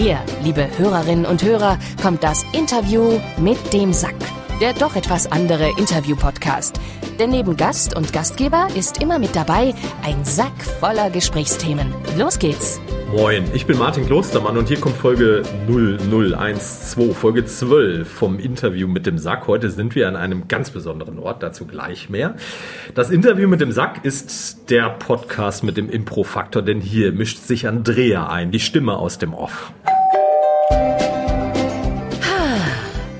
Hier, liebe Hörerinnen und Hörer, kommt das Interview mit dem Sack. Der doch etwas andere Interview-Podcast. Denn neben Gast und Gastgeber ist immer mit dabei ein Sack voller Gesprächsthemen. Los geht's! Moin, ich bin Martin Klostermann und hier kommt Folge 0012, Folge 12 vom Interview mit dem Sack. Heute sind wir an einem ganz besonderen Ort, dazu gleich mehr. Das Interview mit dem Sack ist der Podcast mit dem Impro-Faktor, denn hier mischt sich Andrea ein, die Stimme aus dem Off.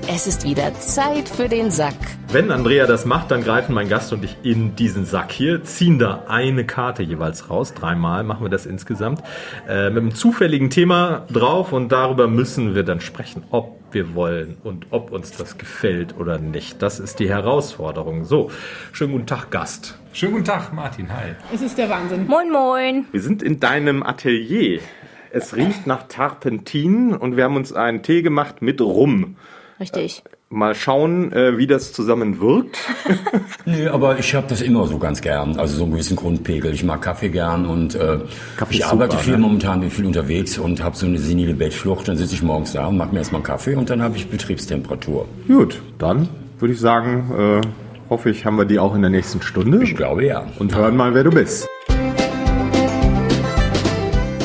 Es ist wieder Zeit für den Sack. Wenn Andrea das macht, dann greifen mein Gast und ich in diesen Sack hier, ziehen da eine Karte jeweils raus. Dreimal machen wir das insgesamt. Äh, mit einem zufälligen Thema drauf und darüber müssen wir dann sprechen, ob wir wollen und ob uns das gefällt oder nicht. Das ist die Herausforderung. So, schönen guten Tag, Gast. Schönen guten Tag, Martin. Hi. Es ist der Wahnsinn. Moin, moin. Wir sind in deinem Atelier. Es riecht nach Tarpentin und wir haben uns einen Tee gemacht mit Rum. Richtig. Mal schauen, äh, wie das zusammen wirkt. Nee, aber ich habe das immer so ganz gern. Also so einen gewissen Grundpegel. Ich mag Kaffee gern und äh, Kaffee ich arbeite super, viel ne? momentan, bin viel unterwegs und habe so eine senile Bettflucht. Dann sitze ich morgens da und mache mir erstmal einen Kaffee und dann habe ich Betriebstemperatur. Gut, dann würde ich sagen, äh, hoffe ich, haben wir die auch in der nächsten Stunde. Ich glaube ja. Und hören mal, wer du bist.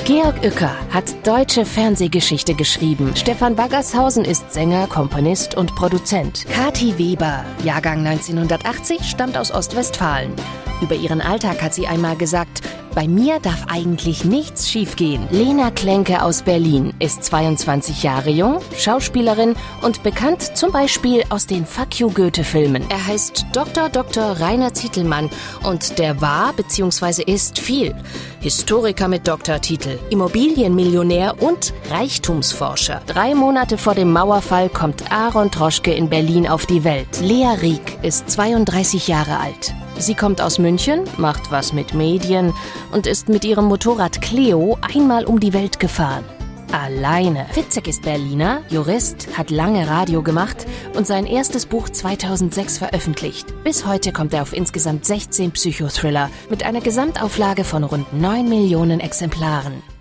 Georg Uecker hat deutsche Fernsehgeschichte geschrieben. Stefan Baggershausen ist Sänger, Komponist und Produzent. Kati Weber, Jahrgang 1980, stammt aus Ostwestfalen. Über ihren Alltag hat sie einmal gesagt, bei mir darf eigentlich nichts schiefgehen. Lena Klenke aus Berlin ist 22 Jahre jung, Schauspielerin und bekannt zum Beispiel aus den Fuck You Goethe-Filmen. Er heißt Dr. Dr. Rainer Zietelmann und der war bzw. ist viel. Historiker mit Doktortitel, Immobilienmillionär und Reichtumsforscher. Drei Monate vor dem Mauerfall kommt Aaron Troschke in Berlin auf die Welt. Lea Rieck ist 32 Jahre alt. Sie kommt aus München, macht was mit Medien und ist mit ihrem Motorrad Cleo einmal um die Welt gefahren. Alleine. Fitzek ist Berliner, Jurist, hat lange Radio gemacht und sein erstes Buch 2006 veröffentlicht. Bis heute kommt er auf insgesamt 16 Psychothriller mit einer Gesamtauflage von rund 9 Millionen Exemplaren.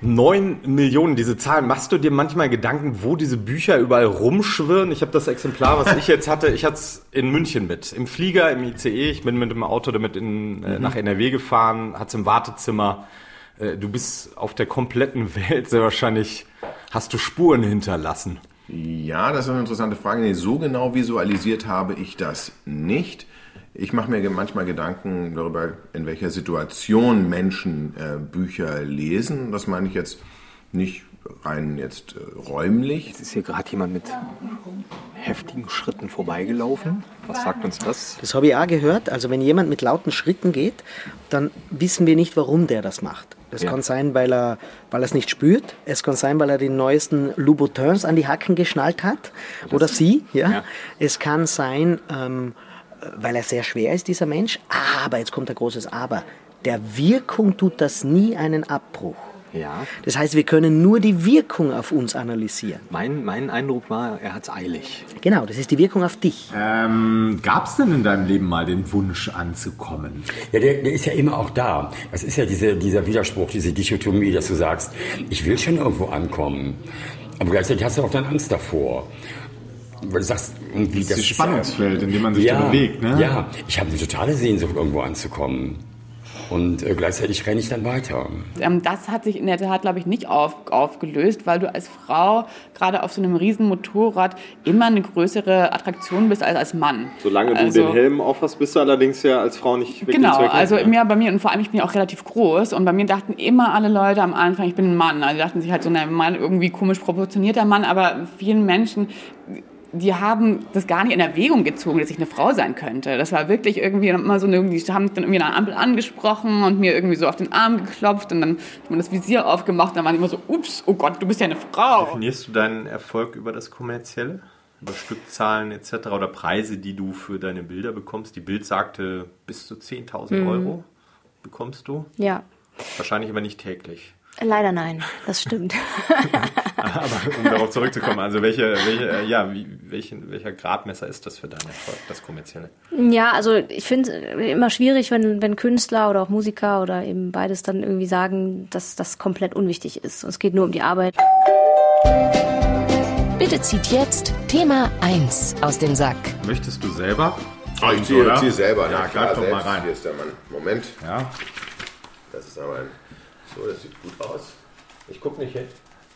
9 Millionen, diese Zahl. Machst du dir manchmal Gedanken, wo diese Bücher überall rumschwirren? Ich habe das Exemplar, was ich jetzt hatte, ich hatte es in München mit. Im Flieger, im ICE. Ich bin mit dem Auto damit in, äh, nach NRW gefahren, hatte es im Wartezimmer. Äh, du bist auf der kompletten Welt sehr wahrscheinlich, hast du Spuren hinterlassen. Ja, das ist eine interessante Frage. Nee, so genau visualisiert habe ich das nicht. Ich mache mir manchmal Gedanken darüber, in welcher Situation Menschen äh, Bücher lesen. Das meine ich jetzt nicht rein jetzt äh, räumlich. Es ist hier gerade jemand mit heftigen Schritten vorbeigelaufen. Was sagt uns das? Das habe ich auch gehört. Also wenn jemand mit lauten Schritten geht, dann wissen wir nicht, warum der das macht. Das Ja. kann sein, weil er weil er es nicht spürt. Es kann sein, weil er die neuesten Louboutins an die Hacken geschnallt hat. Oder sie. Ja. Ja. Es kann sein, ähm, weil er sehr schwer ist, dieser Mensch. Aber, jetzt kommt ein großes Aber. Der Wirkung tut das nie einen Abbruch. Ja, Das heißt, wir können nur die Wirkung auf uns analysieren. mein, mein Eindruck war, er hat es eilig. Genau, das ist die Wirkung auf dich. Ähm, Gab es denn in deinem Leben mal den Wunsch anzukommen? Ja, der, der ist ja immer auch da. Das ist ja diese, dieser Widerspruch, diese Dichotomie, dass du sagst, ich will schon irgendwo ankommen. Aber gleichzeitig hast du auch dann Angst davor. Weil du sagst, irgendwie, Das ist das ist Spannungsfeld, in dem man sich ja, da bewegt, ne? Ja, ich habe eine totale Sehnsucht, irgendwo anzukommen. Und äh, gleichzeitig renne ich dann weiter. Ähm, das hat sich in der Tat, glaube ich, nicht auf, aufgelöst, weil du als Frau gerade auf so einem riesen Motorrad immer eine größere Attraktion bist als als Mann. Solange du Also- den Helm aufhast, bist du allerdings ja als Frau nicht wirklich Genau, also mir, bei mir und vor allem ich bin ja auch relativ groß und bei mir dachten immer alle Leute am Anfang, ich bin ein Mann. Also dachten sich halt so, ein Mann, irgendwie komisch proportionierter Mann, aber vielen Menschen, die haben das gar nicht in Erwägung gezogen, dass ich eine Frau sein könnte. Das war wirklich irgendwie immer so, eine, die haben mich dann irgendwie an der Ampel angesprochen und mir irgendwie so auf den Arm geklopft und dann hat man das Visier aufgemacht und dann waren die immer so, ups, oh Gott, du bist ja eine Frau. Definierst du deinen Erfolg über das Kommerzielle? Über Stückzahlen etc. oder Preise, die du für deine Bilder bekommst? Die Bild sagte, bis zu 10.000 Euro bekommst du. Ja. Wahrscheinlich aber nicht täglich. Leider nein, das stimmt. Aber um darauf zurückzukommen, also welche, welche äh, ja, wie, welche, welcher Gradmesser ist das für deinen Erfolg, das kommerzielle? Ja, also ich finde es immer schwierig, wenn, wenn Künstler oder auch Musiker oder eben beides dann irgendwie sagen, dass das komplett unwichtig ist. Und es geht nur um die Arbeit. Bitte zieht jetzt Thema 1 aus dem Sack. Möchtest du selber? Ah, ich ziehe, ziehe selber. Ja, na greif doch mal rein. Hier ist der Mann. Moment. Ja. Das ist aber ein. So, das sieht gut aus. Ich gucke nicht hin.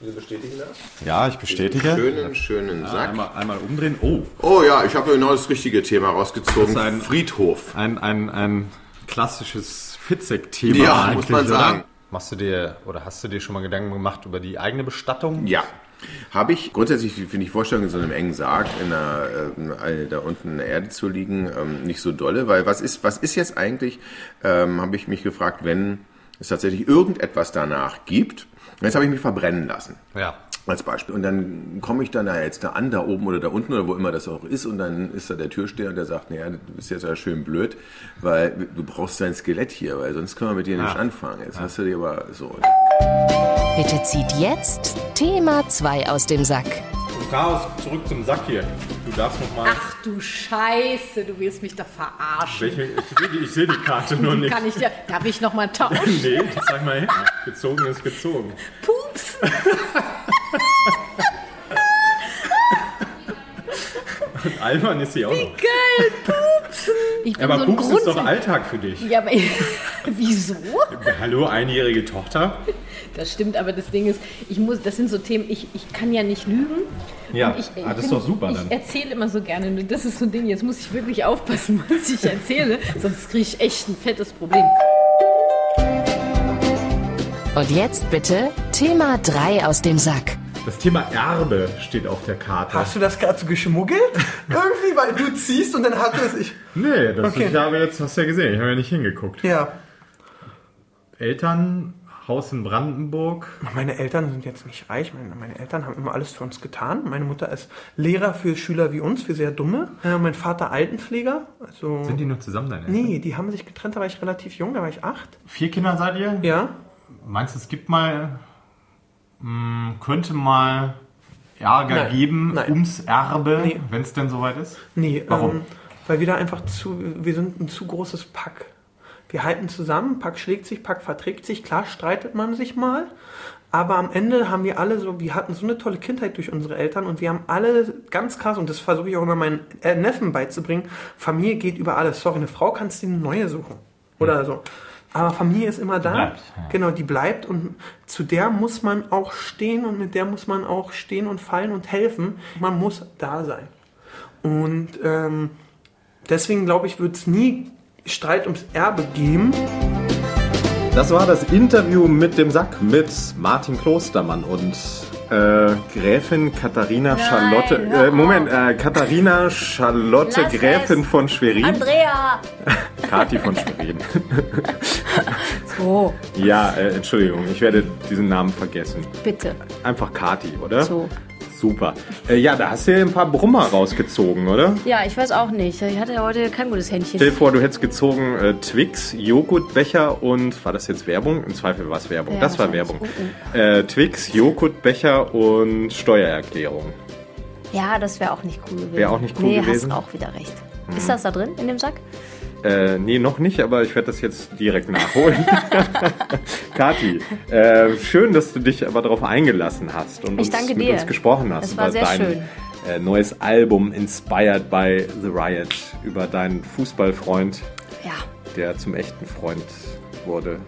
Sie bestätigen das? Ja, ich bestätige. Schönen, schönen Ja, Sack. einmal, einmal umdrehen. Oh, Oh ja, ich habe genau das richtige Thema rausgezogen. Das ist ein- Friedhof. ein, ein, ein klassisches Fitzek-Thema. Ja, eigentlich, muss man oder? sagen. Machst du dir oder hast du dir schon mal Gedanken gemacht über die eigene Bestattung? Ja. Habe ich grundsätzlich, finde ich Vorstellung, in so einem engen Sarg in der, äh, da unten in der Erde zu liegen, ähm, nicht so dolle, weil was ist, was ist jetzt eigentlich, ähm, habe ich mich gefragt, wenn es tatsächlich irgendetwas danach gibt. Jetzt habe ich mich verbrennen lassen. Ja. Als Beispiel. Und dann komme ich dann da jetzt da an, da oben oder da unten oder wo immer das auch ist. Und dann ist da der Türsteher und der sagt, naja, du bist jetzt ja schön blöd, weil du brauchst dein Skelett hier, weil sonst können wir mit dir nicht Ja. anfangen. Jetzt hast du dir aber so. Bitte zieht jetzt Thema 2 aus dem Sack. Chaos, zurück zum Sack hier. Du darfst noch mal. Ach du Scheiße, du willst mich doch verarschen. Ich sehe die, ich seh die Karte nur nicht. Kann ich dir, darf ich noch mal tauschen? Nee, zeig mal hin. Gezogen ist gezogen. Pups. Und albern ist sie auch noch. Geil, pupsen. Ich bin Aber so Pups ist doch Alltag für dich. ja, aber wieso? Hallo, einjährige Tochter. Das stimmt, aber das Ding ist, ich muss, das sind so Themen, ich, ich kann ja nicht lügen. Ja, ich, ah, das ist doch super ich dann. erzähle immer so gerne, nur das ist so ein Ding, jetzt muss ich wirklich aufpassen, was ich erzähle, sonst kriege ich echt ein fettes Problem. Und jetzt bitte Thema 3 aus dem Sack. Das Thema Erbe steht auf der Karte. Hast du das gerade so geschmuggelt? Irgendwie, weil du ziehst und dann hatte es ich. Nee, das Okay. ich habe jetzt, hast du ja gesehen, ich habe ja nicht hingeguckt. Ja. Eltern, Haus in Brandenburg. Meine Eltern sind jetzt nicht reich. Meine, meine Eltern haben immer alles für uns getan. Meine Mutter ist Lehrer für Schüler wie uns, für sehr dumme. Äh, mein Vater Altenpfleger. Also Sind die noch zusammen, deine Eltern? Nee, die haben sich getrennt, da war ich relativ jung, da war ich acht. Vier Kinder seid ihr? Ja. Meinst du, es gibt mal, mh, könnte mal Ärger Nein, geben nein. ums Erbe, Nee. wenn es denn soweit ist? Nee, Warum? Ähm, weil wir da einfach zu, wir sind ein zu großes Pack. Wir halten zusammen, Pack schlägt sich, Pack verträgt sich, klar streitet man sich mal, aber am Ende haben wir alle so, wir hatten so eine tolle Kindheit durch unsere Eltern und wir haben alle ganz krass, und das versuche ich auch immer meinen äh, Neffen beizubringen, Familie geht über alles. Sorry, eine Frau kannst du eine neue suchen. Oder so. Aber Familie ist immer da. bleibt, ja. Genau, die bleibt und zu der muss man auch stehen und mit der muss man auch stehen und fallen und helfen. Man muss da sein. Und ähm, deswegen glaube ich, wird es nie Streit ums Erbe geben. Das war das Interview mit dem Sack mit Martin Klostermann und äh, Gräfin Katharina Charlotte. hör Äh, Moment, äh, Katharina Charlotte Lass Gräfin es. von Schwerin. Andrea! Kati von Schwerin. So, ja, äh, Entschuldigung, ich werde diesen Namen vergessen. bitte. Einfach Kati, oder? So. Super. Äh, ja, da hast du ja ein paar Brummer rausgezogen, oder? Ja, ich weiß auch nicht. Ich hatte heute kein gutes Händchen. Stell dir vor, du hättest gezogen äh, Twix, Joghurtbecher und war das jetzt Werbung? Im Zweifel war es Werbung. Ja, das war. Werbung. Äh, Twix, Joghurtbecher und Steuererklärung. Ja, das wäre auch nicht cool gewesen. Wär auch nicht cool nee, gewesen? Mhm. hast auch wieder recht. Ist das da drin in dem Sack? Äh, nee, noch nicht, aber ich werde das jetzt direkt nachholen. Kathi, äh, schön, dass du dich aber darauf eingelassen hast und uns, mit uns gesprochen hast Es war über sehr dein schön. Äh, neues Album Inspired by The Riot, über deinen Fußballfreund, Ja. der zum echten Freund wurde.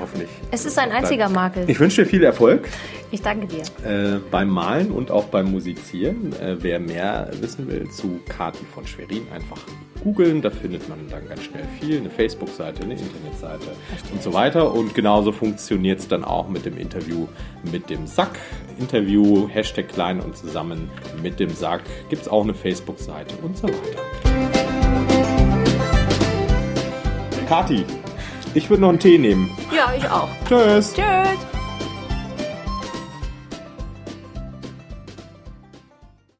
Hoffentlich. Es ist ein einziger Makel. Ich wünsche dir viel Erfolg Ich danke dir. äh, beim Malen und auch beim Musizieren. Äh, wer mehr wissen will zu Karten von Schwerin, einfach googeln. Da findet man dann ganz schnell viel. Eine Facebook-Seite, eine Internetseite und so weiter. Und genauso funktioniert es dann auch mit dem Interview mit dem Sack. Interview, Hashtag klein und zusammen mit dem Sack. Gibt es auch eine Facebook-Seite und so weiter. Kati, ich würde noch einen Tee nehmen. Ja, ich auch. Tschüss. Tschüss.